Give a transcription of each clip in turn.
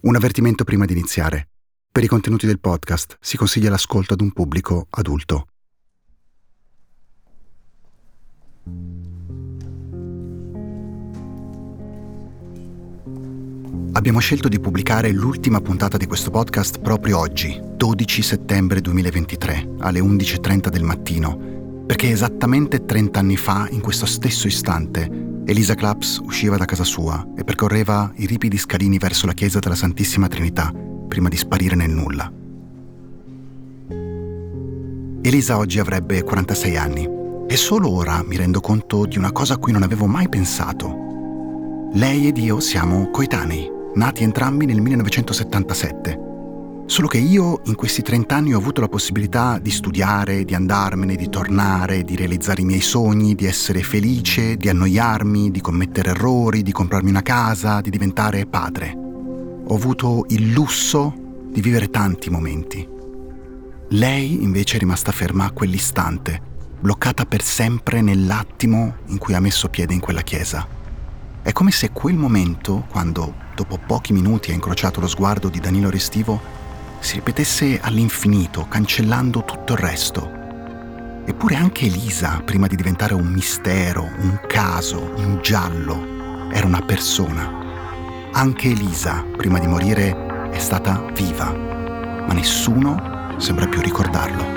Un avvertimento prima di iniziare. Per i contenuti del podcast si consiglia l'ascolto ad un pubblico adulto. Abbiamo scelto di pubblicare l'ultima puntata di questo podcast proprio oggi, 12 settembre 2023, alle 11.30 del mattino, perché esattamente 30 anni fa, in questo stesso istante, Elisa Claps usciva da casa sua e percorreva i ripidi scalini verso la chiesa della Santissima Trinità prima di sparire nel nulla. Elisa oggi avrebbe 46 anni e solo ora mi rendo conto di una cosa a cui non avevo mai pensato. Lei ed io siamo coetanei, nati entrambi nel 1977 Solo che io in questi 30 anni ho avuto la possibilità di studiare, di andarmene, di tornare, di realizzare i miei sogni, di essere felice, di annoiarmi, di commettere errori, di comprarmi una casa, di diventare padre. Ho avuto il lusso di vivere tanti momenti. Lei invece è rimasta ferma a quell'istante, bloccata per sempre nell'attimo in cui ha messo piede in quella chiesa. È come se quel momento, quando dopo pochi minuti ha incrociato lo sguardo di Danilo Restivo, si ripetesse all'infinito, cancellando tutto il resto. Eppure anche Elisa, prima di diventare un mistero, un caso, un giallo, era una persona. Anche Elisa, prima di morire, è stata viva, ma nessuno sembra più ricordarlo.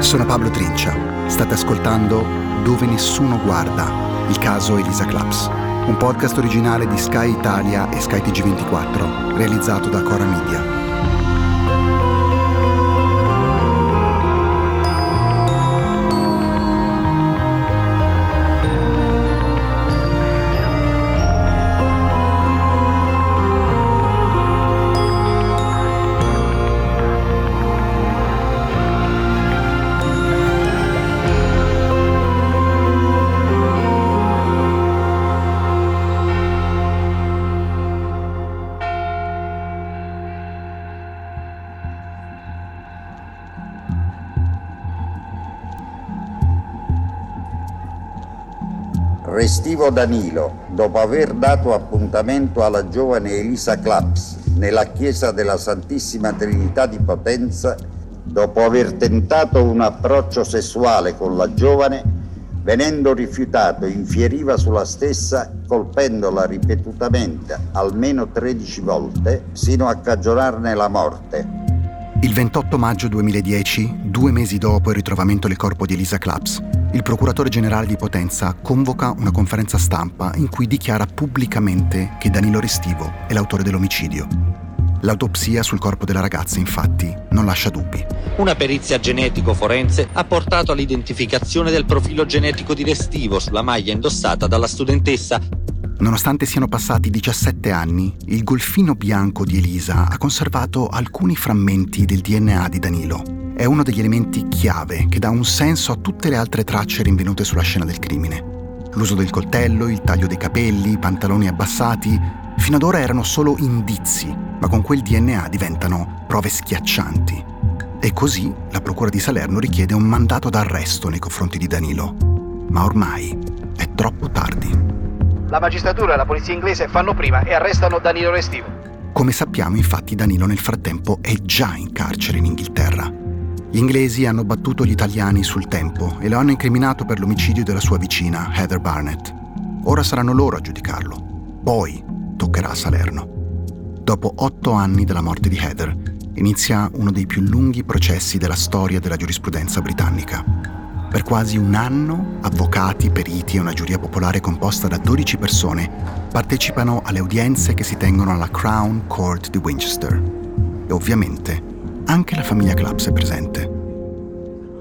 Sono Pablo Trincia, state ascoltando dove nessuno guarda, il caso Elisa Claps, un podcast originale di Sky Italia e Sky TG24, realizzato da Cora Media. Restivo Danilo, dopo aver dato appuntamento alla giovane Elisa Claps nella chiesa della Santissima Trinità di Potenza, dopo aver tentato un approccio sessuale con la giovane, venendo rifiutato, infieriva sulla stessa colpendola ripetutamente almeno 13 volte sino a cagionarne la morte. Il 28 maggio 2010, due mesi dopo il ritrovamento del corpo di Elisa Claps, il procuratore generale di Potenza convoca una conferenza stampa in cui dichiara pubblicamente che Danilo Restivo è l'autore dell'omicidio. L'autopsia sul corpo della ragazza, infatti, non lascia dubbi. Una perizia genetico-forense ha portato all'identificazione del profilo genetico di Restivo sulla maglia indossata dalla studentessa. Nonostante siano passati 17 anni, il golfino bianco di Elisa ha conservato alcuni frammenti del DNA di Danilo è uno degli elementi chiave che dà un senso a tutte le altre tracce rinvenute sulla scena del crimine. L'uso del coltello, il taglio dei capelli, i pantaloni abbassati, fino ad ora erano solo indizi, ma con quel DNA diventano prove schiaccianti. E così la Procura di Salerno richiede un mandato d'arresto nei confronti di Danilo. Ma ormai è troppo tardi. La magistratura e la polizia inglese fanno prima e arrestano Danilo Restivo. Come sappiamo, infatti, Danilo nel frattempo è già in carcere in Inghilterra. Gli inglesi hanno battuto gli italiani sul tempo e lo hanno incriminato per l'omicidio della sua vicina, Heather Barnett. Ora saranno loro a giudicarlo. Poi toccherà a Salerno. Dopo otto anni dalla morte di Heather, inizia uno dei più lunghi processi della storia della giurisprudenza britannica. Per quasi un anno, avvocati, periti e una giuria popolare composta da 12 persone partecipano alle udienze che si tengono alla Crown Court di Winchester. E ovviamente anche la famiglia Claps è presente.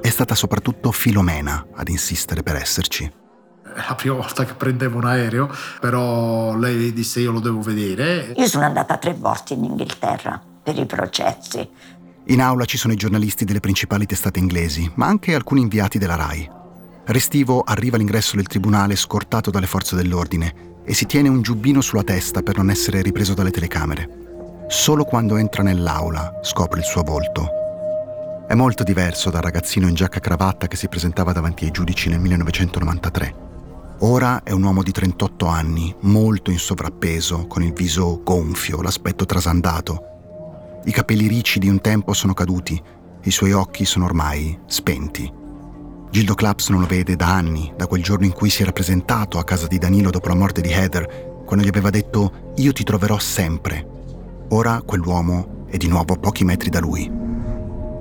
È stata soprattutto Filomena ad insistere per esserci. È la prima volta che prendevo un aereo, però lei disse io lo devo vedere. Io sono andata tre volte in Inghilterra per i processi. In aula ci sono i giornalisti delle principali testate inglesi, ma anche alcuni inviati della RAI. Restivo arriva all'ingresso del tribunale scortato dalle forze dell'ordine e si tiene un giubbino sulla testa per non essere ripreso dalle telecamere. Solo quando entra nell'aula scopre il suo volto. È molto diverso dal ragazzino in giacca e cravatta che si presentava davanti ai giudici nel 1993. Ora è un uomo di 38 anni, molto in sovrappeso, con il viso gonfio, l'aspetto trasandato. I capelli ricci di un tempo sono caduti, i suoi occhi sono ormai spenti. Gildo Claps non lo vede da anni, da quel giorno in cui si era presentato a casa di Danilo dopo la morte di Heather, quando gli aveva detto io ti troverò sempre. Ora quell'uomo è di nuovo a pochi metri da lui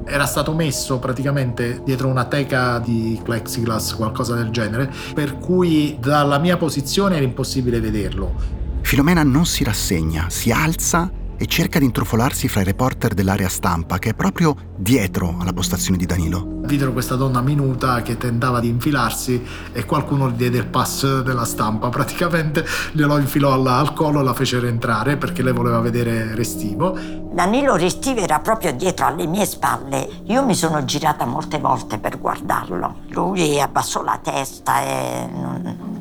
era stato messo praticamente dietro una teca di plexiglass, qualcosa del genere, per cui dalla mia posizione era impossibile vederlo. Filomena non si rassegna, si alza e cerca di intrufolarsi fra i reporter dell'area stampa che è proprio dietro alla postazione di Danilo. Videro questa donna minuta che tentava di infilarsi e qualcuno gli diede il pass della stampa, praticamente glielo infilò al collo e la fece rientrare perché lei voleva vedere Restivo. Danilo Restivo era proprio dietro alle mie spalle, io mi sono girata molte volte per guardarlo, lui abbassò la testa e non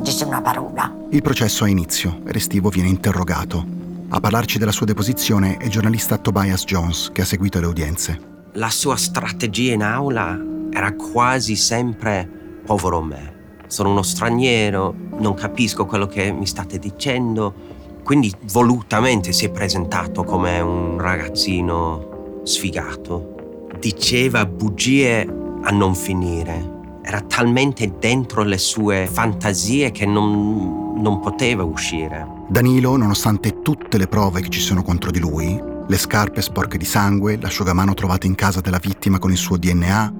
disse una parola. Il processo ha inizio Restivo viene interrogato. A parlarci della sua deposizione è il giornalista Tobias Jones che ha seguito le udienze. La sua strategia in aula era quasi sempre povero me. Sono uno straniero, non capisco quello che mi state dicendo, quindi volutamente si è presentato come un ragazzino sfigato. Diceva bugie a non finire. Era talmente dentro le sue fantasie che non, non poteva uscire. Danilo, nonostante tutte le prove che ci sono contro di lui, le scarpe sporche di sangue, l'asciugamano trovato in casa della vittima con il suo DNA,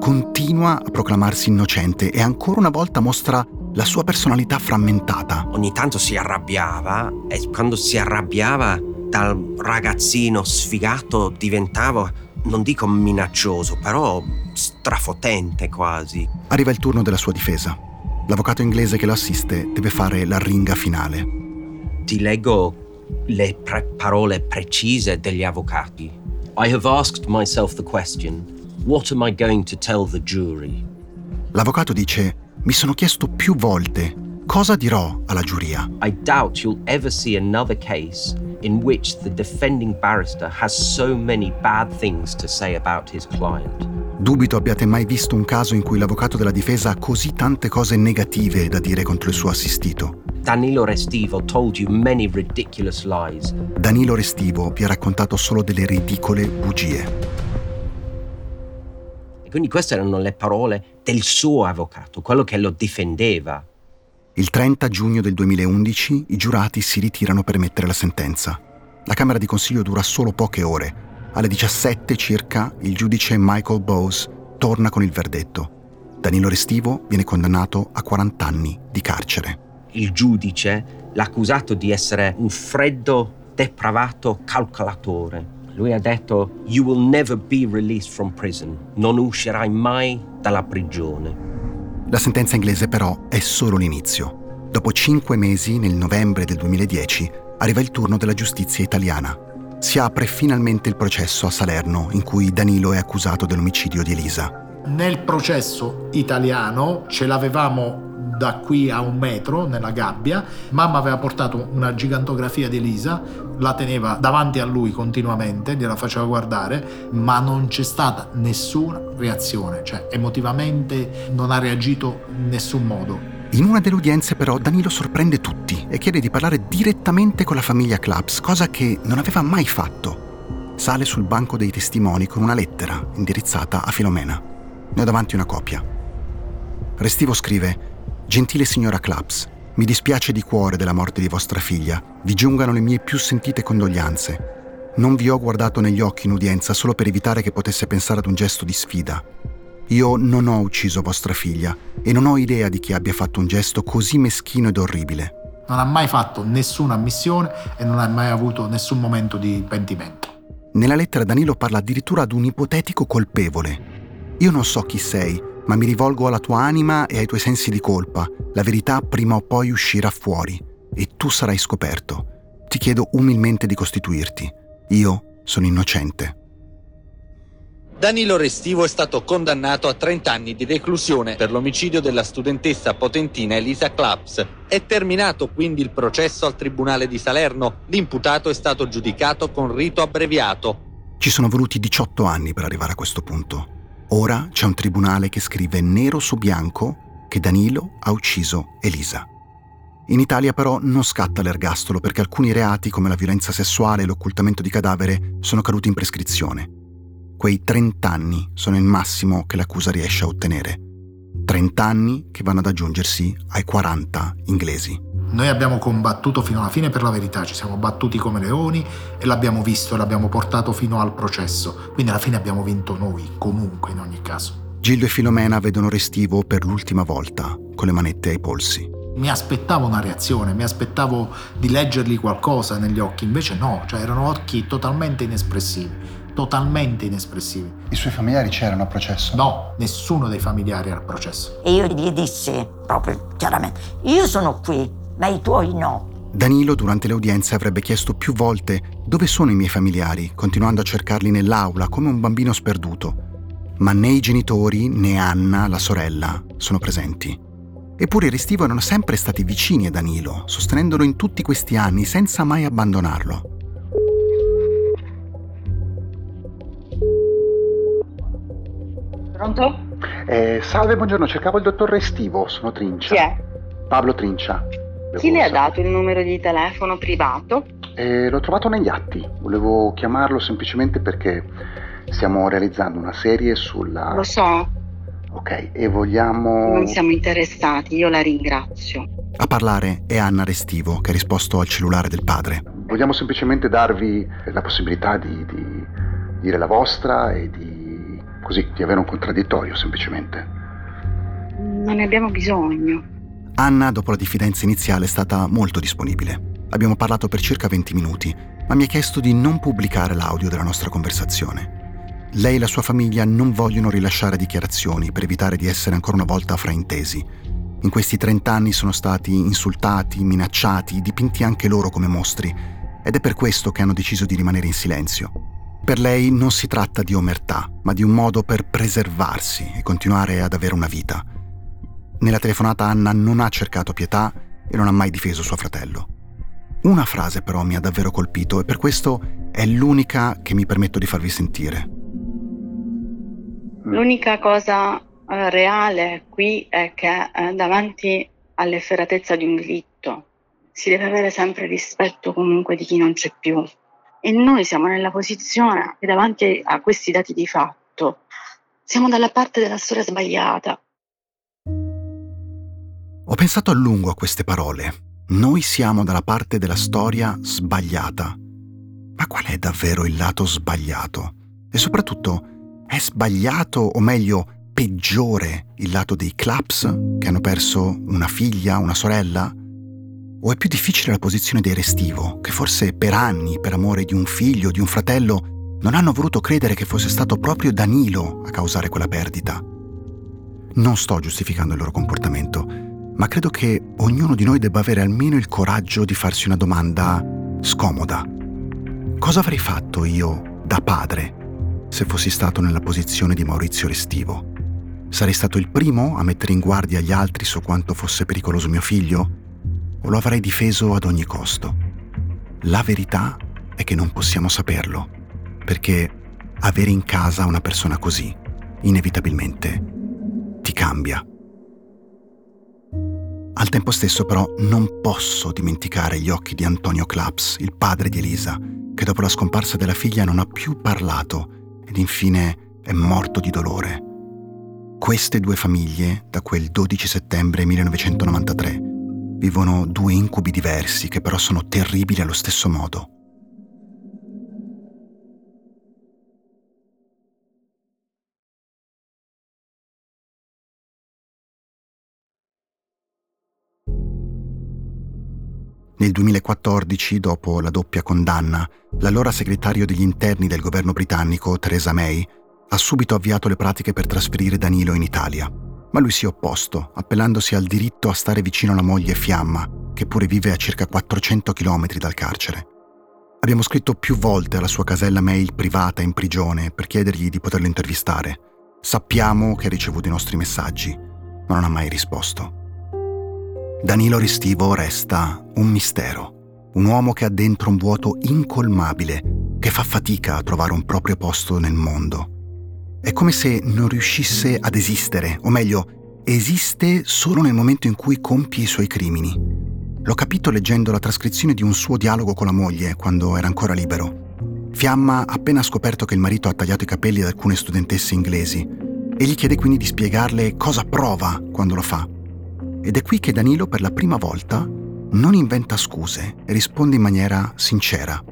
continua a proclamarsi innocente e ancora una volta mostra la sua personalità frammentata. Ogni tanto si arrabbiava e quando si arrabbiava dal ragazzino sfigato diventava, non dico minaccioso, però strafotente quasi. Arriva il turno della sua difesa. L'avvocato inglese che lo assiste deve fare la ringa finale ti leggo le pre- parole precise degli avvocati. I have asked myself the question, what am I going to tell the jury? L'avvocato dice, mi sono chiesto più volte cosa dirò alla giuria. I doubt you'll ever see another case in which the defending barrister has so many bad things to say about his client. Dubito abbiate mai visto un caso in cui l'avvocato della difesa ha così tante cose negative da dire contro il suo assistito. Danilo Restivo told you many ridiculous lies. Danilo Restivo vi ha raccontato solo delle ridicole bugie. E quindi queste erano le parole del suo avvocato, quello che lo difendeva. Il 30 giugno del 2011 i giurati si ritirano per emettere la sentenza. La Camera di Consiglio dura solo poche ore. Alle 17 circa il giudice Michael Bowes torna con il verdetto. Danilo Restivo viene condannato a 40 anni di carcere il giudice l'ha accusato di essere un freddo, depravato calcolatore. Lui ha detto, You will never be released from prison. Non uscirai mai dalla prigione. La sentenza inglese però è solo l'inizio. Dopo cinque mesi, nel novembre del 2010, arriva il turno della giustizia italiana. Si apre finalmente il processo a Salerno, in cui Danilo è accusato dell'omicidio di Elisa. Nel processo italiano ce l'avevamo da qui a un metro nella gabbia. Mamma aveva portato una gigantografia di Elisa, la teneva davanti a lui continuamente, gliela faceva guardare, ma non c'è stata nessuna reazione, cioè emotivamente non ha reagito in nessun modo. In una delle udienze però Danilo sorprende tutti e chiede di parlare direttamente con la famiglia Claps, cosa che non aveva mai fatto. Sale sul banco dei testimoni con una lettera indirizzata a Filomena. Ne ho davanti una copia. Restivo scrive Gentile signora Claps, mi dispiace di cuore della morte di vostra figlia. Vi giungano le mie più sentite condoglianze. Non vi ho guardato negli occhi in udienza solo per evitare che potesse pensare ad un gesto di sfida. Io non ho ucciso vostra figlia e non ho idea di chi abbia fatto un gesto così meschino ed orribile. Non ha mai fatto nessuna ammissione e non ha mai avuto nessun momento di pentimento. Nella lettera Danilo parla addirittura ad un ipotetico colpevole. Io non so chi sei, ma mi rivolgo alla tua anima e ai tuoi sensi di colpa. La verità prima o poi uscirà fuori e tu sarai scoperto. Ti chiedo umilmente di costituirti. Io sono innocente. Danilo Restivo è stato condannato a 30 anni di reclusione per l'omicidio della studentessa potentina Elisa Claps. È terminato quindi il processo al Tribunale di Salerno. L'imputato è stato giudicato con rito abbreviato Ci sono voluti 18 anni per arrivare a questo punto. Ora c'è un tribunale che scrive nero su bianco che Danilo ha ucciso Elisa. In Italia però non scatta l'ergastolo perché alcuni reati come la violenza sessuale e l'occultamento di cadavere sono caduti in prescrizione. Quei 30 anni sono il massimo che l'accusa riesce a ottenere. 30 anni che vanno ad aggiungersi ai 40 inglesi. Noi abbiamo combattuto fino alla fine per la verità, ci siamo battuti come leoni e l'abbiamo visto e l'abbiamo portato fino al processo. Quindi alla fine abbiamo vinto noi, comunque in ogni caso. Gildo e Filomena vedono Restivo per l'ultima volta, con le manette ai polsi. Mi aspettavo una reazione, mi aspettavo di leggergli qualcosa negli occhi, invece no, cioè erano occhi totalmente inespressivi totalmente inespressivi. I suoi familiari c'erano a processo? No, nessuno dei familiari era a processo. E io gli dissi proprio chiaramente, io sono qui, ma i tuoi no. Danilo durante le udienze avrebbe chiesto più volte dove sono i miei familiari, continuando a cercarli nell'aula come un bambino sperduto. Ma né i genitori né Anna, la sorella, sono presenti. Eppure i Restivo erano sempre stati vicini a Danilo, sostenendolo in tutti questi anni senza mai abbandonarlo. Pronto? Eh, salve, buongiorno, cercavo il dottor Restivo, sono Trincia. Chi è? Pablo Trincia. Chi le ha dato il numero di telefono privato? Eh, l'ho trovato negli atti, volevo chiamarlo semplicemente perché stiamo realizzando una serie sulla... Lo so. Ok, e vogliamo... Non siamo interessati, io la ringrazio. A parlare è Anna Restivo, che ha risposto al cellulare del padre. Vogliamo semplicemente darvi la possibilità di, di dire la vostra e di così, di avere un contraddittorio semplicemente. Non ne abbiamo bisogno. Anna, dopo la diffidenza iniziale, è stata molto disponibile. Abbiamo parlato per circa 20 minuti, ma mi ha chiesto di non pubblicare l'audio della nostra conversazione. Lei e la sua famiglia non vogliono rilasciare dichiarazioni per evitare di essere ancora una volta fraintesi. In questi 30 anni sono stati insultati, minacciati, dipinti anche loro come mostri, ed è per questo che hanno deciso di rimanere in silenzio. Per lei non si tratta di omertà, ma di un modo per preservarsi e continuare ad avere una vita. Nella telefonata Anna non ha cercato pietà e non ha mai difeso suo fratello. Una frase però mi ha davvero colpito e per questo è l'unica che mi permetto di farvi sentire. L'unica cosa eh, reale qui è che eh, davanti all'efferatezza di un delitto si deve avere sempre rispetto comunque di chi non c'è più. E noi siamo nella posizione che davanti a questi dati di fatto siamo dalla parte della storia sbagliata. Ho pensato a lungo a queste parole. Noi siamo dalla parte della storia sbagliata. Ma qual è davvero il lato sbagliato? E soprattutto, è sbagliato, o meglio, peggiore il lato dei Claps che hanno perso una figlia, una sorella? O è più difficile la posizione dei Restivo, che forse per anni, per amore di un figlio, di un fratello, non hanno voluto credere che fosse stato proprio Danilo a causare quella perdita? Non sto giustificando il loro comportamento, ma credo che ognuno di noi debba avere almeno il coraggio di farsi una domanda scomoda. Cosa avrei fatto io, da padre, se fossi stato nella posizione di Maurizio Restivo? Sarei stato il primo a mettere in guardia gli altri su quanto fosse pericoloso mio figlio? o lo avrei difeso ad ogni costo. La verità è che non possiamo saperlo, perché avere in casa una persona così, inevitabilmente, ti cambia. Al tempo stesso però non posso dimenticare gli occhi di Antonio Claps, il padre di Elisa, che dopo la scomparsa della figlia non ha più parlato ed infine è morto di dolore. Queste due famiglie, da quel 12 settembre 1993, vivono due incubi diversi che però sono terribili allo stesso modo. Nel 2014, dopo la doppia condanna, l'allora segretario degli interni del governo britannico, Theresa May, ha subito avviato le pratiche per trasferire Danilo in Italia ma lui si è opposto, appellandosi al diritto a stare vicino alla moglie Fiamma, che pure vive a circa 400 km dal carcere. Abbiamo scritto più volte alla sua casella mail privata in prigione per chiedergli di poterlo intervistare. Sappiamo che ha ricevuto i nostri messaggi, ma non ha mai risposto. Danilo Ristivo resta un mistero, un uomo che ha dentro un vuoto incolmabile che fa fatica a trovare un proprio posto nel mondo. È come se non riuscisse ad esistere, o meglio, esiste solo nel momento in cui compie i suoi crimini. L'ho capito leggendo la trascrizione di un suo dialogo con la moglie quando era ancora libero. Fiamma ha appena scoperto che il marito ha tagliato i capelli ad alcune studentesse inglesi e gli chiede quindi di spiegarle cosa prova quando lo fa. Ed è qui che Danilo per la prima volta non inventa scuse e risponde in maniera sincera.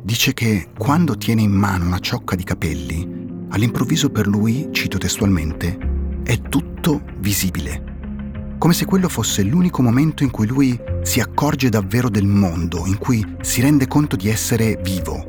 Dice che quando tiene in mano una ciocca di capelli All'improvviso per lui, cito testualmente, è tutto visibile. Come se quello fosse l'unico momento in cui lui si accorge davvero del mondo, in cui si rende conto di essere vivo.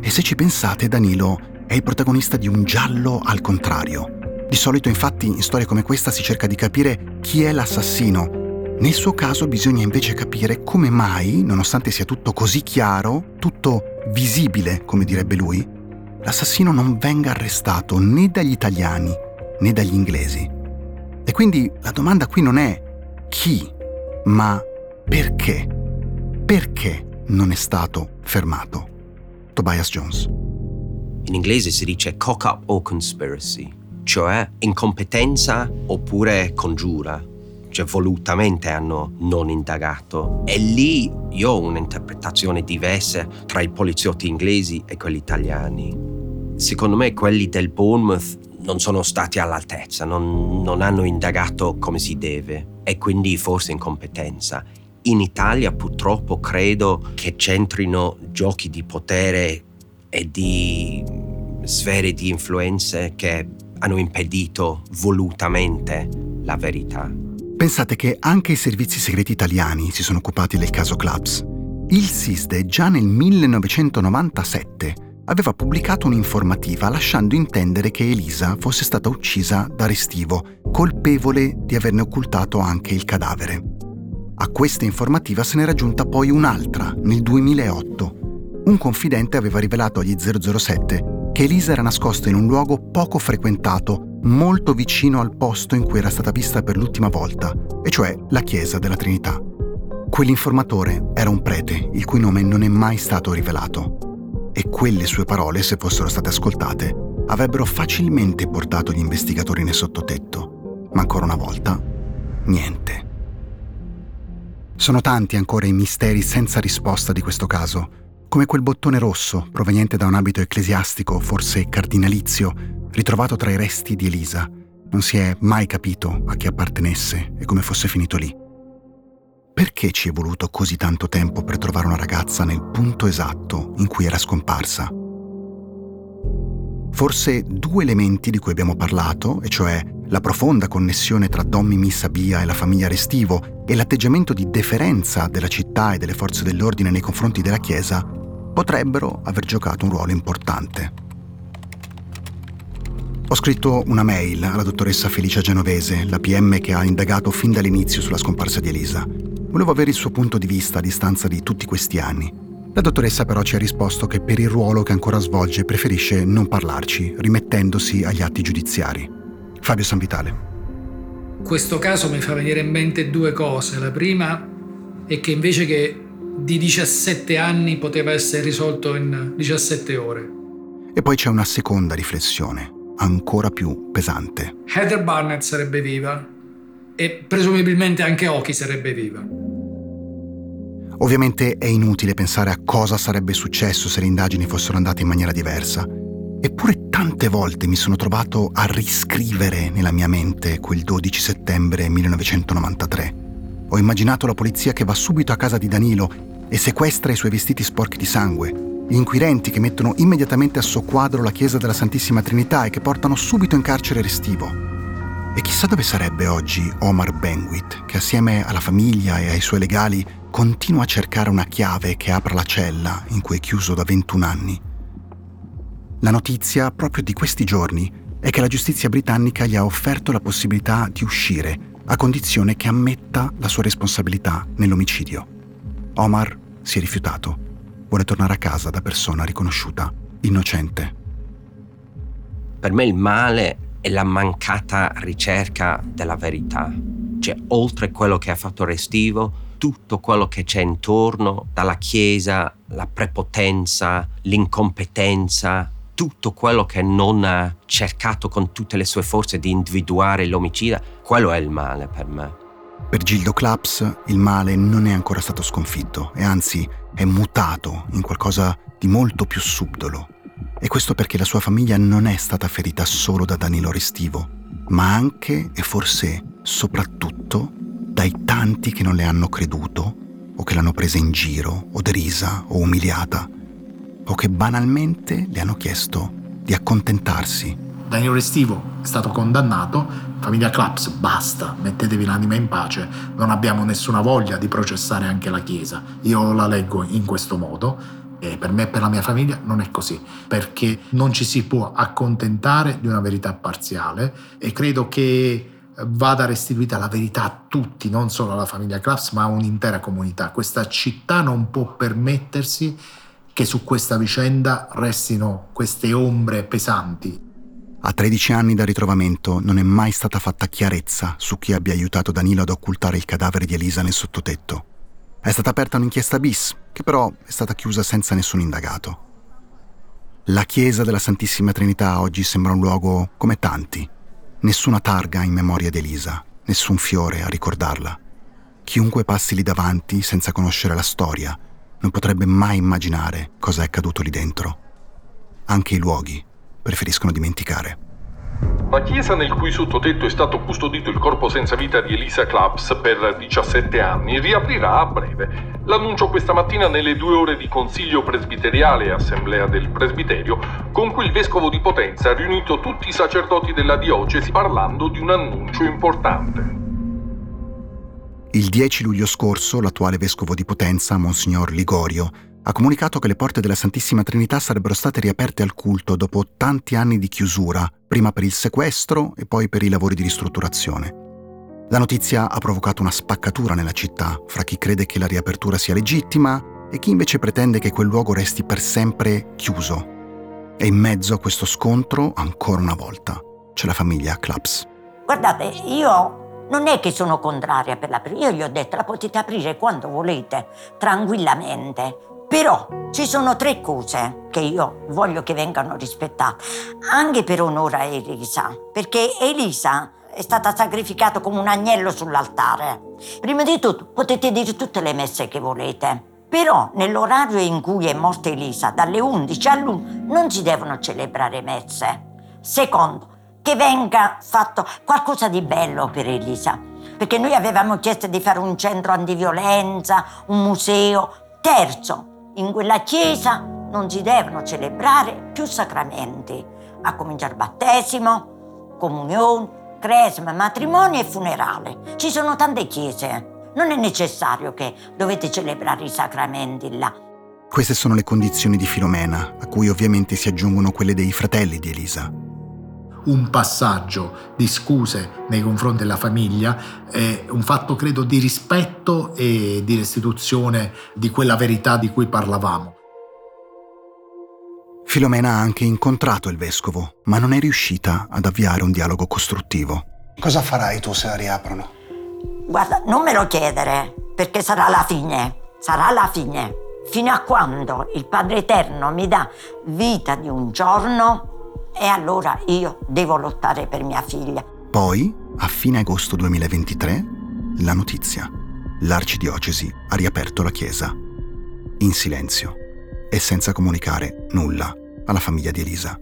E se ci pensate, Danilo è il protagonista di un giallo al contrario. Di solito infatti in storie come questa si cerca di capire chi è l'assassino. Nel suo caso bisogna invece capire come mai, nonostante sia tutto così chiaro, tutto visibile, come direbbe lui, l'assassino non venga arrestato né dagli italiani né dagli inglesi. E quindi la domanda qui non è chi, ma perché. Perché non è stato fermato? Tobias Jones. In inglese si dice cock up o conspiracy, cioè incompetenza oppure congiura, cioè volutamente hanno non indagato. E lì io ho un'interpretazione diversa tra i poliziotti inglesi e quelli italiani secondo me quelli del Bournemouth non sono stati all'altezza, non, non hanno indagato come si deve e quindi forse incompetenza. In Italia purtroppo credo che c'entrino giochi di potere e di sfere di influenze che hanno impedito volutamente la verità. Pensate che anche i servizi segreti italiani si sono occupati del caso Clubs. Il SISDE già nel 1997 aveva pubblicato un'informativa lasciando intendere che Elisa fosse stata uccisa da Restivo, colpevole di averne occultato anche il cadavere. A questa informativa se n'era aggiunta poi un'altra, nel 2008. Un confidente aveva rivelato agli 007 che Elisa era nascosta in un luogo poco frequentato, molto vicino al posto in cui era stata vista per l'ultima volta, e cioè la chiesa della Trinità. Quell'informatore era un prete, il cui nome non è mai stato rivelato e quelle sue parole, se fossero state ascoltate, avrebbero facilmente portato gli investigatori nel sottotetto. Ma ancora una volta, niente. Sono tanti ancora i misteri senza risposta di questo caso, come quel bottone rosso proveniente da un abito ecclesiastico, forse cardinalizio, ritrovato tra i resti di Elisa. Non si è mai capito a chi appartenesse e come fosse finito lì. Perché ci è voluto così tanto tempo per trovare una ragazza nel punto esatto in cui era scomparsa? Forse due elementi di cui abbiamo parlato, e cioè la profonda connessione tra Dommi Missabia e la famiglia Restivo e l'atteggiamento di deferenza della città e delle forze dell'ordine nei confronti della Chiesa, potrebbero aver giocato un ruolo importante. Ho scritto una mail alla dottoressa Felicia Genovese, la PM che ha indagato fin dall'inizio sulla scomparsa di Elisa. Volevo avere il suo punto di vista a distanza di tutti questi anni. La dottoressa però ci ha risposto che per il ruolo che ancora svolge preferisce non parlarci, rimettendosi agli atti giudiziari. Fabio Sanvitale. Questo caso mi fa venire in mente due cose. La prima è che invece che di 17 anni poteva essere risolto in 17 ore. E poi c'è una seconda riflessione, ancora più pesante. Heather Barnett sarebbe viva e presumibilmente anche Oki sarebbe viva. Ovviamente è inutile pensare a cosa sarebbe successo se le indagini fossero andate in maniera diversa. Eppure tante volte mi sono trovato a riscrivere nella mia mente quel 12 settembre 1993. Ho immaginato la polizia che va subito a casa di Danilo e sequestra i suoi vestiti sporchi di sangue, gli inquirenti che mettono immediatamente a soqquadro la chiesa della Santissima Trinità e che portano subito in carcere Restivo. E chissà dove sarebbe oggi Omar Benguit, che assieme alla famiglia e ai suoi legali continua a cercare una chiave che apra la cella in cui è chiuso da 21 anni. La notizia proprio di questi giorni è che la giustizia britannica gli ha offerto la possibilità di uscire a condizione che ammetta la sua responsabilità nell'omicidio. Omar si è rifiutato. Vuole tornare a casa da persona riconosciuta innocente. Per me il male è la mancata ricerca della verità. Cioè, oltre quello che ha fatto Restivo, tutto quello che c'è intorno, dalla chiesa, la prepotenza, l'incompetenza, tutto quello che non ha cercato con tutte le sue forze di individuare l'omicida, quello è il male per me. Per Gildo Claps il male non è ancora stato sconfitto e anzi è mutato in qualcosa di molto più subdolo. E questo perché la sua famiglia non è stata ferita solo da Danilo Restivo, ma anche e forse soprattutto dai tanti che non le hanno creduto o che l'hanno presa in giro o derisa o umiliata o che banalmente le hanno chiesto di accontentarsi. Danilo Restivo è stato condannato, famiglia Claps, basta, mettetevi l'anima in pace, non abbiamo nessuna voglia di processare anche la Chiesa. Io la leggo in questo modo e per me e per la mia famiglia non è così, perché non ci si può accontentare di una verità parziale e credo che vada restituita la verità a tutti, non solo alla famiglia Claps, ma a un'intera comunità. Questa città non può permettersi che su questa vicenda restino queste ombre pesanti. A 13 anni dal ritrovamento non è mai stata fatta chiarezza su chi abbia aiutato Danilo ad occultare il cadavere di Elisa nel sottotetto. È stata aperta un'inchiesta bis, che però è stata chiusa senza nessun indagato. La chiesa della Santissima Trinità oggi sembra un luogo come tanti. Nessuna targa in memoria di Elisa, nessun fiore a ricordarla. Chiunque passi lì davanti senza conoscere la storia non potrebbe mai immaginare cosa è accaduto lì dentro. Anche i luoghi preferiscono dimenticare. La chiesa nel cui sottotetto è stato custodito il corpo senza vita di Elisa Claps per 17 anni riaprirà a breve. L'annuncio questa mattina nelle due ore di consiglio presbiteriale e assemblea del presbiterio, con cui il vescovo di Potenza ha riunito tutti i sacerdoti della diocesi parlando di un annuncio importante. Il 10 luglio scorso l'attuale vescovo di Potenza, Monsignor Ligorio, ha comunicato che le porte della Santissima Trinità sarebbero state riaperte al culto dopo tanti anni di chiusura, prima per il sequestro e poi per i lavori di ristrutturazione. La notizia ha provocato una spaccatura nella città fra chi crede che la riapertura sia legittima e chi invece pretende che quel luogo resti per sempre chiuso. E in mezzo a questo scontro, ancora una volta, c'è la famiglia Claps. Guardate, io non è che sono contraria per l'apertura, io gli ho detto la potete aprire quando volete, tranquillamente. Però ci sono tre cose che io voglio che vengano rispettate, anche per onore a Elisa, perché Elisa è stata sacrificata come un agnello sull'altare. Prima di tutto potete dire tutte le messe che volete, però nell'orario in cui è morta Elisa, dalle 11 all'1, non si devono celebrare messe. Secondo, che venga fatto qualcosa di bello per Elisa. Perché noi avevamo chiesto di fare un centro antiviolenza, un museo. Terzo, in quella chiesa non si devono celebrare più sacramenti, a cominciare battesimo, comunione, cresima, matrimonio e funerale. Ci sono tante chiese. Non è necessario che dovete celebrare i sacramenti là. Queste sono le condizioni di Filomena, a cui ovviamente si aggiungono quelle dei fratelli di Elisa un passaggio di scuse nei confronti della famiglia, è un fatto credo di rispetto e di restituzione di quella verità di cui parlavamo. Filomena ha anche incontrato il vescovo, ma non è riuscita ad avviare un dialogo costruttivo. Cosa farai tu se la riaprono? Guarda, non me lo chiedere, perché sarà la fine, sarà la fine. Fino a quando il Padre Eterno mi dà vita di un giorno, e allora io devo lottare per mia figlia. Poi, a fine agosto 2023, la notizia. L'arcidiocesi ha riaperto la chiesa. In silenzio e senza comunicare nulla alla famiglia di Elisa.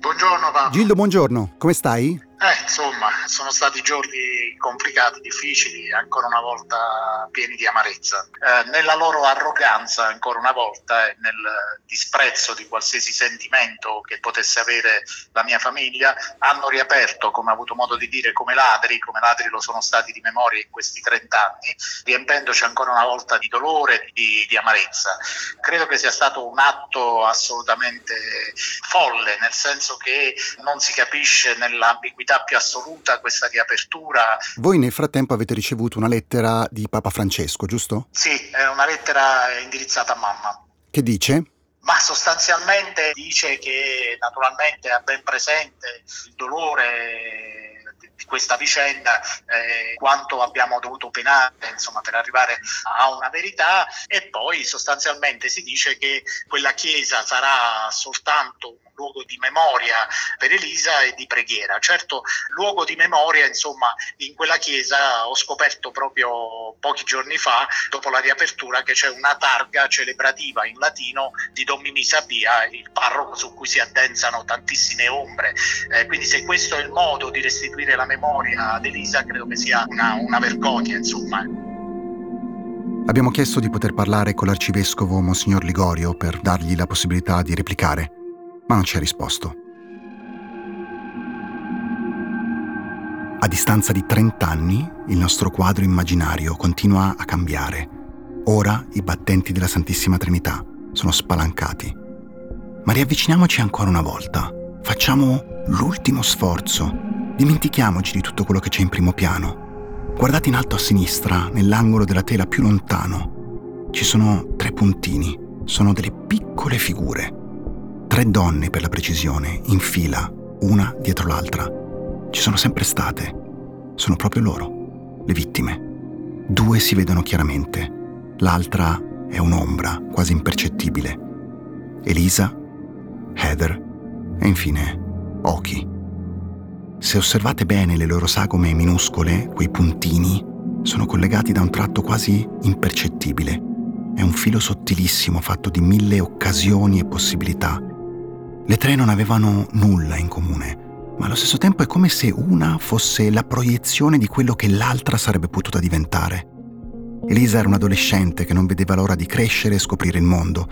Buongiorno. Gildo, buongiorno. Come stai? Eh, insomma, sono stati giorni complicati, difficili, ancora una volta pieni di amarezza. Eh, nella loro arroganza, ancora una volta, e nel disprezzo di qualsiasi sentimento che potesse avere la mia famiglia, hanno riaperto, come ho avuto modo di dire, come ladri, come ladri lo sono stati di memoria in questi 30 anni, riempendoci ancora una volta di dolore di, di amarezza. Credo che sia stato un atto assolutamente folle, nel senso che non si capisce nell'ambiguità più assoluta questa riapertura. Voi nel frattempo avete ricevuto una lettera di Papa Francesco, giusto? Sì, è una lettera indirizzata a mamma. Che dice? Ma sostanzialmente dice che naturalmente ha ben presente il dolore questa vicenda, eh, quanto abbiamo dovuto penare insomma, per arrivare a una verità e poi sostanzialmente si dice che quella chiesa sarà soltanto un luogo di memoria per Elisa e di preghiera. Certo, luogo di memoria, insomma, in quella chiesa ho scoperto proprio pochi giorni fa, dopo la riapertura, che c'è una targa celebrativa in latino di Domini Sabia, il parroco su cui si addensano tantissime ombre. Eh, quindi se questo è il modo di restituire la memoria ad Elisa, credo che sia una, una vergogna, insomma. Abbiamo chiesto di poter parlare con l'arcivescovo Monsignor Ligorio per dargli la possibilità di replicare ma non ci ha risposto. A distanza di 30 anni, il nostro quadro immaginario continua a cambiare. Ora i battenti della Santissima Trinità sono spalancati. Ma riavviciniamoci ancora una volta. Facciamo l'ultimo sforzo. Dimentichiamoci di tutto quello che c'è in primo piano. Guardate in alto a sinistra, nell'angolo della tela più lontano. Ci sono tre puntini. Sono delle piccole figure Tre donne, per la precisione, in fila, una dietro l'altra. Ci sono sempre state. Sono proprio loro, le vittime. Due si vedono chiaramente, l'altra è un'ombra quasi impercettibile. Elisa, Heather e infine Oki. Se osservate bene le loro sagome minuscole, quei puntini, sono collegati da un tratto quasi impercettibile. È un filo sottilissimo fatto di mille occasioni e possibilità le tre non avevano nulla in comune, ma allo stesso tempo è come se una fosse la proiezione di quello che l'altra sarebbe potuta diventare. Elisa era un'adolescente che non vedeva l'ora di crescere e scoprire il mondo,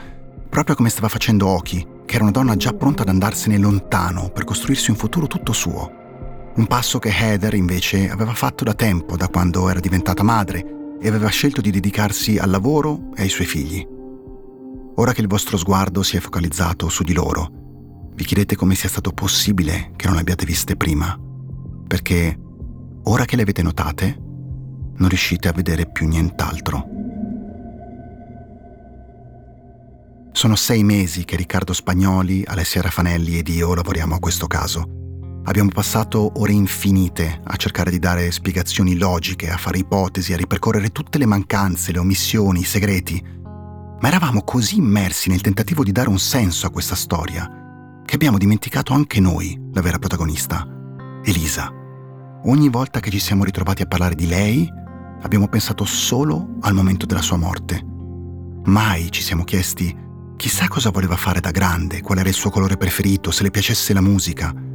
proprio come stava facendo Oki, che era una donna già pronta ad andarsene lontano per costruirsi un futuro tutto suo. Un passo che Heather invece aveva fatto da tempo, da quando era diventata madre, e aveva scelto di dedicarsi al lavoro e ai suoi figli. Ora che il vostro sguardo si è focalizzato su di loro, vi chiedete come sia stato possibile che non le abbiate viste prima, perché ora che le avete notate, non riuscite a vedere più nient'altro. Sono sei mesi che Riccardo Spagnoli, Alessia Rafanelli ed io lavoriamo a questo caso. Abbiamo passato ore infinite a cercare di dare spiegazioni logiche, a fare ipotesi, a ripercorrere tutte le mancanze, le omissioni, i segreti. Ma eravamo così immersi nel tentativo di dare un senso a questa storia che abbiamo dimenticato anche noi la vera protagonista, Elisa. Ogni volta che ci siamo ritrovati a parlare di lei, abbiamo pensato solo al momento della sua morte. Mai ci siamo chiesti chissà cosa voleva fare da grande, qual era il suo colore preferito, se le piacesse la musica.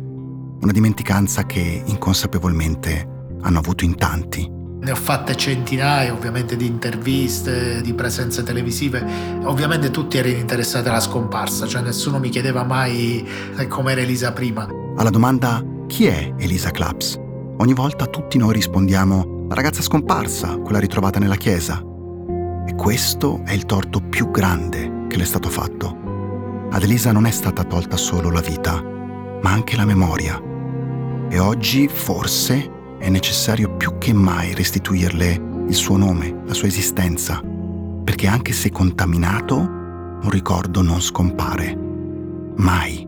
Una dimenticanza che inconsapevolmente hanno avuto in tanti. Ne ho fatte centinaia ovviamente di interviste, di presenze televisive. Ovviamente tutti erano interessati alla scomparsa, cioè nessuno mi chiedeva mai eh, com'era Elisa prima. Alla domanda chi è Elisa Claps? Ogni volta tutti noi rispondiamo la ragazza scomparsa, quella ritrovata nella chiesa. E questo è il torto più grande che le è stato fatto. Ad Elisa non è stata tolta solo la vita, ma anche la memoria. E oggi forse è necessario più che mai restituirle il suo nome, la sua esistenza, perché anche se contaminato, un ricordo non scompare. Mai.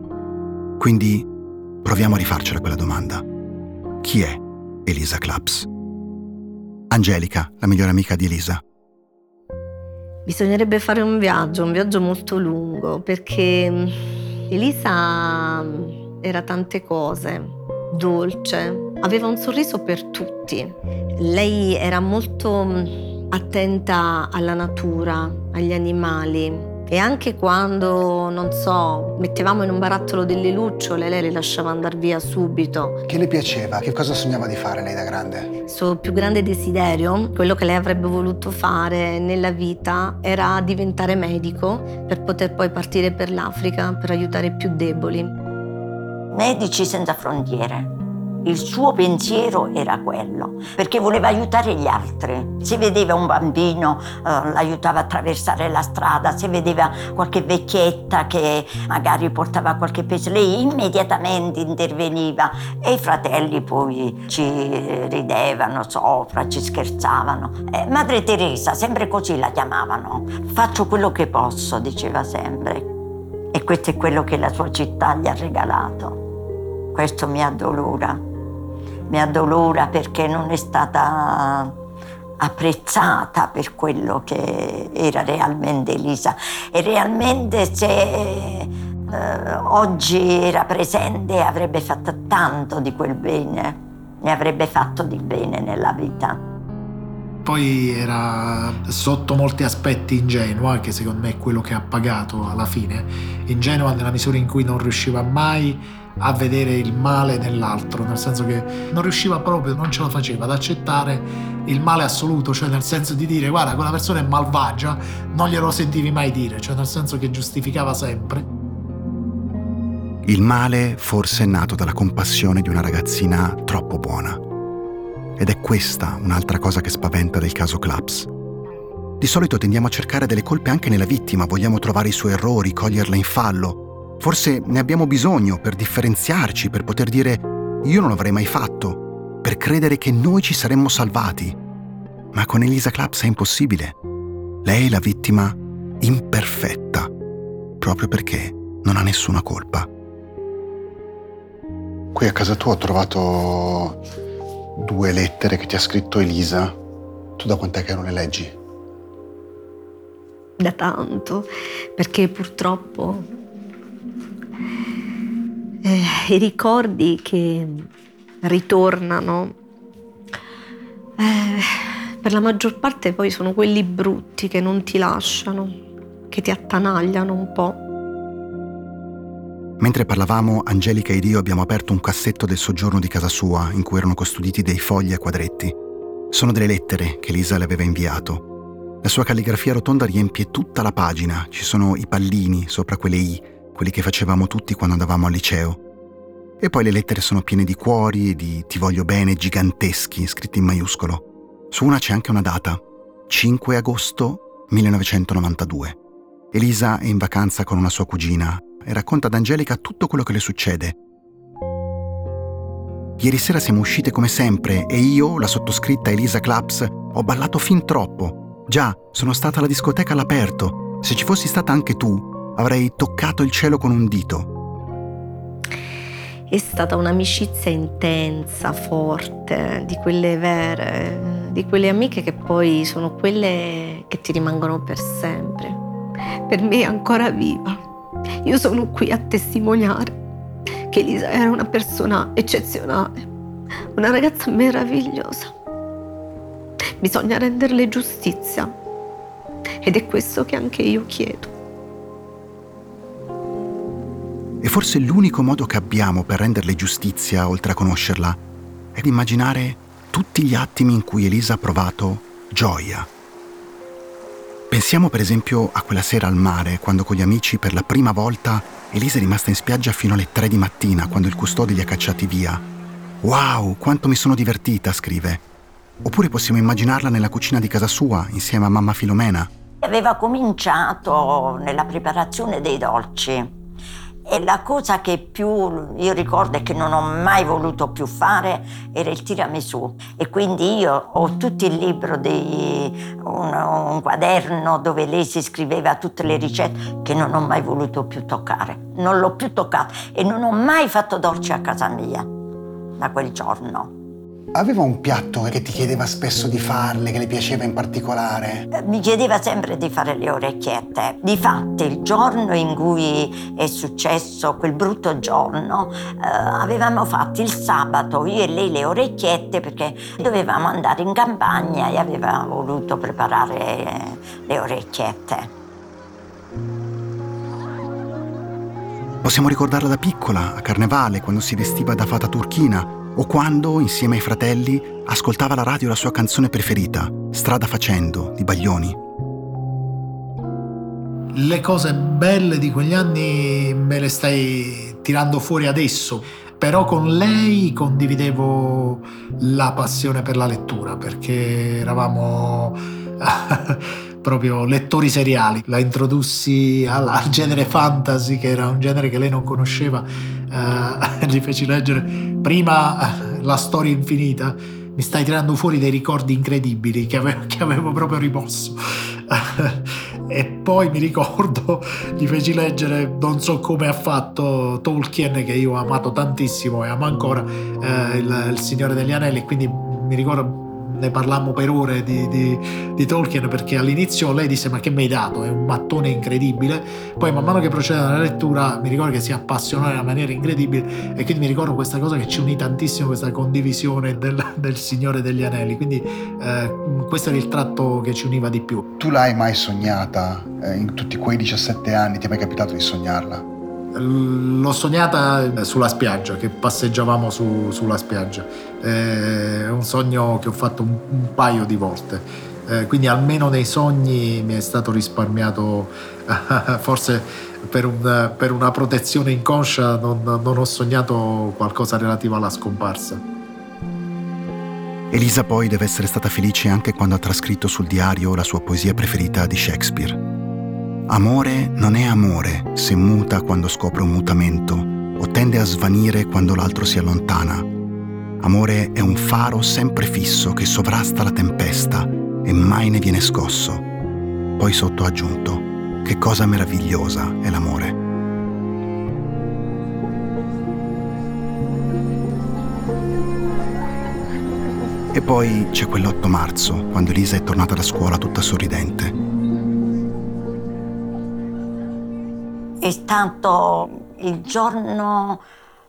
Quindi proviamo a rifarcela quella domanda. Chi è Elisa Claps? Angelica, la migliore amica di Elisa. Bisognerebbe fare un viaggio, un viaggio molto lungo, perché mm, Elisa mm, era tante cose, dolce, aveva un sorriso per tutti. Lei era molto mm, attenta alla natura, agli animali e anche quando, non so, mettevamo in un barattolo delle lucciole, lei le lasciava andare via subito. Che le piaceva? Che cosa sognava di fare lei da grande? Il suo più grande desiderio, quello che lei avrebbe voluto fare nella vita, era diventare medico per poter poi partire per l'Africa per aiutare i più deboli. Medici senza frontiere il suo pensiero era quello, perché voleva aiutare gli altri. Se vedeva un bambino, eh, l'aiutava a attraversare la strada, se vedeva qualche vecchietta che magari portava qualche peso, lei immediatamente interveniva e i fratelli poi ci ridevano sopra, ci scherzavano. Eh, Madre Teresa, sempre così la chiamavano. Faccio quello che posso, diceva sempre. E questo è quello che la sua città gli ha regalato. Questo mi addolora mi addolora perché non è stata apprezzata per quello che era realmente Elisa e realmente se eh, oggi era presente avrebbe fatto tanto di quel bene, ne avrebbe fatto di bene nella vita. Poi era sotto molti aspetti ingenua, che secondo me è quello che ha pagato alla fine. Ingenua nella misura in cui non riusciva mai a vedere il male nell'altro, nel senso che non riusciva proprio, non ce la faceva ad accettare il male assoluto, cioè nel senso di dire guarda quella persona è malvagia, non glielo sentivi mai dire, cioè nel senso che giustificava sempre. Il male forse è nato dalla compassione di una ragazzina troppo buona. Ed è questa un'altra cosa che spaventa del caso Claps. Di solito tendiamo a cercare delle colpe anche nella vittima, vogliamo trovare i suoi errori, coglierla in fallo. Forse ne abbiamo bisogno per differenziarci, per poter dire io non l'avrei mai fatto, per credere che noi ci saremmo salvati. Ma con Elisa Claps è impossibile. Lei è la vittima imperfetta, proprio perché non ha nessuna colpa. Qui a casa tua ho trovato due lettere che ti ha scritto Elisa. Tu da quant'è che non le leggi? Da tanto, perché purtroppo eh, i ricordi che ritornano eh, per la maggior parte poi sono quelli brutti che non ti lasciano, che ti attanagliano un po'. Mentre parlavamo, Angelica ed io abbiamo aperto un cassetto del soggiorno di casa sua in cui erano custoditi dei fogli a quadretti. Sono delle lettere che Lisa le aveva inviato. La sua calligrafia rotonda riempie tutta la pagina, ci sono i pallini sopra quelle I, quelli che facevamo tutti quando andavamo al liceo. E poi le lettere sono piene di cuori e di ti voglio bene giganteschi, scritti in maiuscolo. Su una c'è anche una data, 5 agosto 1992. Elisa è in vacanza con una sua cugina e racconta ad Angelica tutto quello che le succede. Ieri sera siamo uscite come sempre e io, la sottoscritta Elisa Claps, ho ballato fin troppo. Già, sono stata alla discoteca all'aperto. Se ci fossi stata anche tu, avrei toccato il cielo con un dito. È stata un'amicizia intensa, forte, di quelle vere, di quelle amiche che poi sono quelle che ti rimangono per sempre. Per me è ancora viva. Io sono qui a testimoniare che Elisa era una persona eccezionale, una ragazza meravigliosa. Bisogna renderle giustizia ed è questo che anche io chiedo. E forse l'unico modo che abbiamo per renderle giustizia, oltre a conoscerla, è di immaginare tutti gli attimi in cui Elisa ha provato gioia Pensiamo per esempio a quella sera al mare, quando con gli amici per la prima volta Elisa è rimasta in spiaggia fino alle 3 di mattina, quando il custode li ha cacciati via. Wow, quanto mi sono divertita, scrive. Oppure possiamo immaginarla nella cucina di casa sua, insieme a mamma Filomena. Aveva cominciato nella preparazione dei dolci e la cosa che più io ricordo e che non ho mai voluto più fare era il tiramisù. E quindi io ho tutto il libro di un, un quaderno dove lei si scriveva tutte le ricette che non ho mai voluto più toccare. Non l'ho più toccato e non ho mai fatto dolce a casa mia da quel giorno. Aveva un piatto che ti chiedeva spesso di farle, che le piaceva in particolare? Mi chiedeva sempre di fare le orecchiette. Difatti, il giorno in cui è successo quel brutto giorno, eh, avevamo fatto il sabato io e lei le orecchiette perché dovevamo andare in campagna e aveva voluto preparare le orecchiette. Possiamo ricordarla da piccola, a carnevale, quando si vestiva da fata turchina o quando, insieme ai fratelli, ascoltava la radio la sua canzone preferita, Strada facendo, di Baglioni. Le cose belle di quegli anni me le stai tirando fuori adesso, però con lei condividevo la passione per la lettura, perché eravamo proprio lettori seriali. La introdussi al, genere fantasy, che era un genere che lei non conosceva, uh, gli feci leggere prima la storia infinita. Mi stai tirando fuori dei ricordi incredibili che avevo, che avevo proprio rimosso. E poi mi ricordo, gli feci leggere, non so come ha fatto Tolkien, che io ho amato tantissimo e amo ancora, eh, il, il Signore degli Anelli, quindi mi ricordo ne parlammo per ore di, di, di, Tolkien perché all'inizio lei disse ma che mi hai dato, è un mattone incredibile, poi man mano che procede la lettura mi ricordo che si appassionò in una maniera incredibile e quindi mi ricordo questa cosa che ci unì tantissimo, questa condivisione del, del Signore degli Anelli, quindi eh, questo era il tratto che ci univa di più. Tu l'hai mai sognata eh, in tutti quei 17 anni, ti è mai capitato di sognarla? L'ho sognata sulla spiaggia, che passeggiavamo su, sulla spiaggia. È un sogno che ho fatto un, un paio di volte. Eh, quindi almeno nei sogni mi è stato risparmiato, forse per, un, per, una protezione inconscia non, non ho sognato qualcosa relativo alla scomparsa. Elisa poi deve essere stata felice anche quando ha trascritto sul diario la sua poesia preferita di Shakespeare. Amore non è amore se muta quando scopre un mutamento o tende a svanire quando l'altro si allontana. Amore è un faro sempre fisso che sovrasta la tempesta e mai ne viene scosso. Poi sotto ha aggiunto, che cosa meravigliosa è l'amore. E poi c'è quell'8 marzo, quando Elisa è tornata da scuola tutta sorridente. È stato il giorno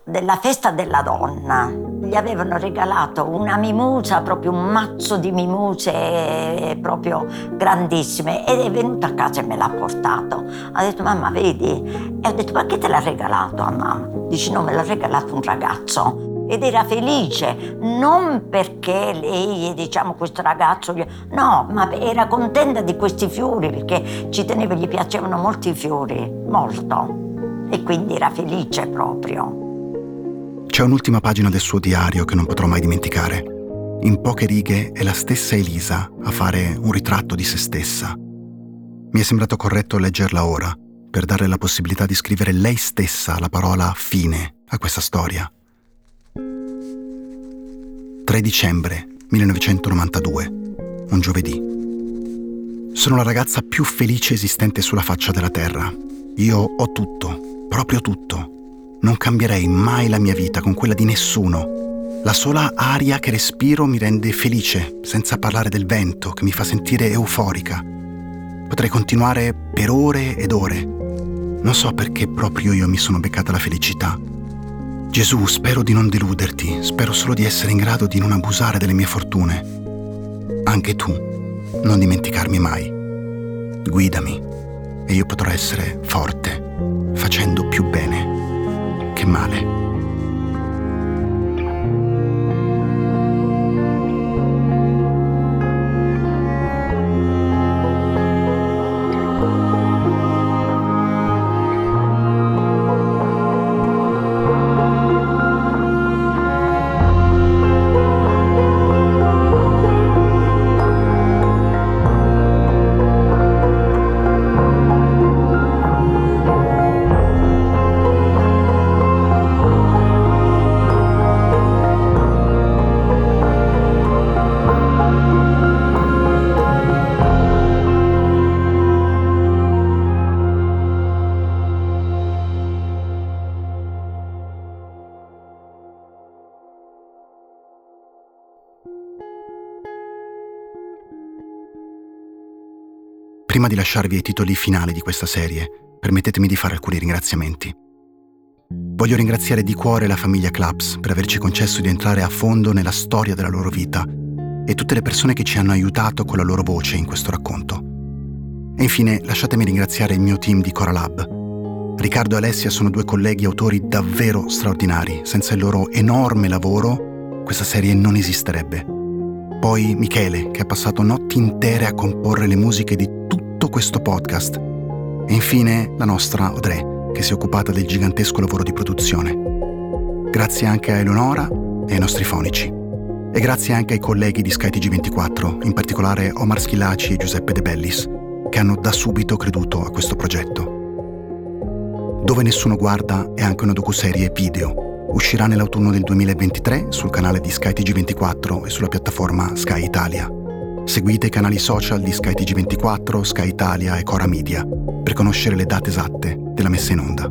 della festa della donna. Gli avevano regalato una mimosa, proprio un mazzo di mimose proprio grandissime ed è venuto a casa e me l'ha portato. Ha detto mamma vedi? E ho detto ma che te l'ha regalato a mamma? Dice no me l'ha regalato un ragazzo ed era felice, non perché lei, diciamo, questo ragazzo, no, ma era contenta di questi fiori perché ci teneva, gli piacevano molto i fiori, molto, e quindi era felice proprio. C'è un'ultima pagina del suo diario che non potrò mai dimenticare. In poche righe è la stessa Elisa a fare un ritratto di se stessa. Mi è sembrato corretto leggerla ora, per dare la possibilità di scrivere lei stessa la parola fine a questa storia. 3 dicembre 1992, un giovedì. Sono la ragazza più felice esistente sulla faccia della Terra. Io ho tutto, proprio tutto. Non cambierei mai la mia vita con quella di nessuno. La sola aria che respiro mi rende felice, senza parlare del vento che mi fa sentire euforica. Potrei continuare per ore ed ore. Non so perché proprio io mi sono beccata la felicità Gesù, spero di non deluderti, spero solo di essere in grado di non abusare delle mie fortune. Anche tu, non dimenticarmi mai. Guidami e io potrò essere forte, facendo più bene che male. Prima di lasciarvi ai titoli finali di questa serie, permettetemi di fare alcuni ringraziamenti. Voglio ringraziare di cuore la famiglia Claps per averci concesso di entrare a fondo nella storia della loro vita e tutte le persone che ci hanno aiutato con la loro voce in questo racconto. E infine lasciatemi ringraziare il mio team di Coralab. Riccardo e Alessia sono due colleghi autori davvero straordinari. Senza il loro enorme lavoro, questa serie non esisterebbe. Poi Michele, che ha passato notti intere a comporre le musiche di tutto questo podcast. E infine la nostra Audrey, che si è occupata del gigantesco lavoro di produzione. Grazie anche a Eleonora e ai nostri fonici. E grazie anche ai colleghi di skytg 24 in particolare Omar Schillaci e Giuseppe De Bellis, che hanno da subito creduto a questo progetto. Dove nessuno guarda è anche una docuserie video. Uscirà nell'autunno del 2023 sul canale di skytg 24 e sulla piattaforma Sky Italia Seguite i canali social di Sky TG24, Sky Italia e Cora Media per conoscere le date esatte della messa in onda.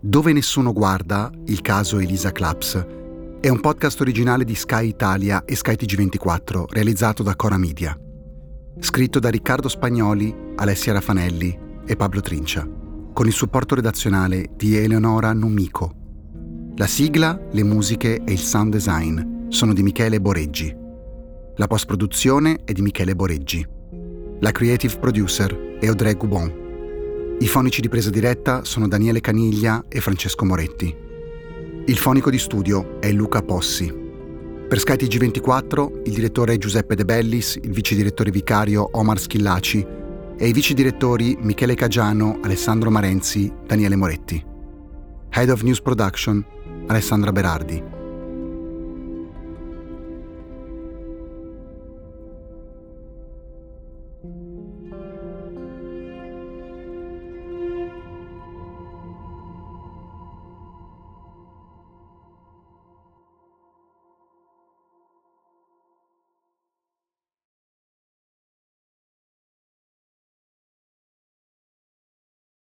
Dove nessuno guarda, il caso Elisa Claps, è un podcast originale di Sky Italia e Sky TG24 realizzato da Cora Media. Scritto da Riccardo Spagnoli, Alessia Raffanelli e Pablo Trincia, con il supporto redazionale di Eleonora Numico. La sigla, le musiche e il sound design sono di Michele Boreggi. La post-produzione è di Michele Boreggi. La creative producer è Audrey Goubon. I fonici di presa diretta sono Daniele Caniglia e Francesco Moretti. Il fonico di studio è Luca Possi. Per Sky TG24 il direttore Giuseppe De Bellis, il vice direttore vicario Omar Schillaci e i vice direttori Michele Cagiano, Alessandro Marenzi, Daniele Moretti. Head of News Production Alessandra Berardi.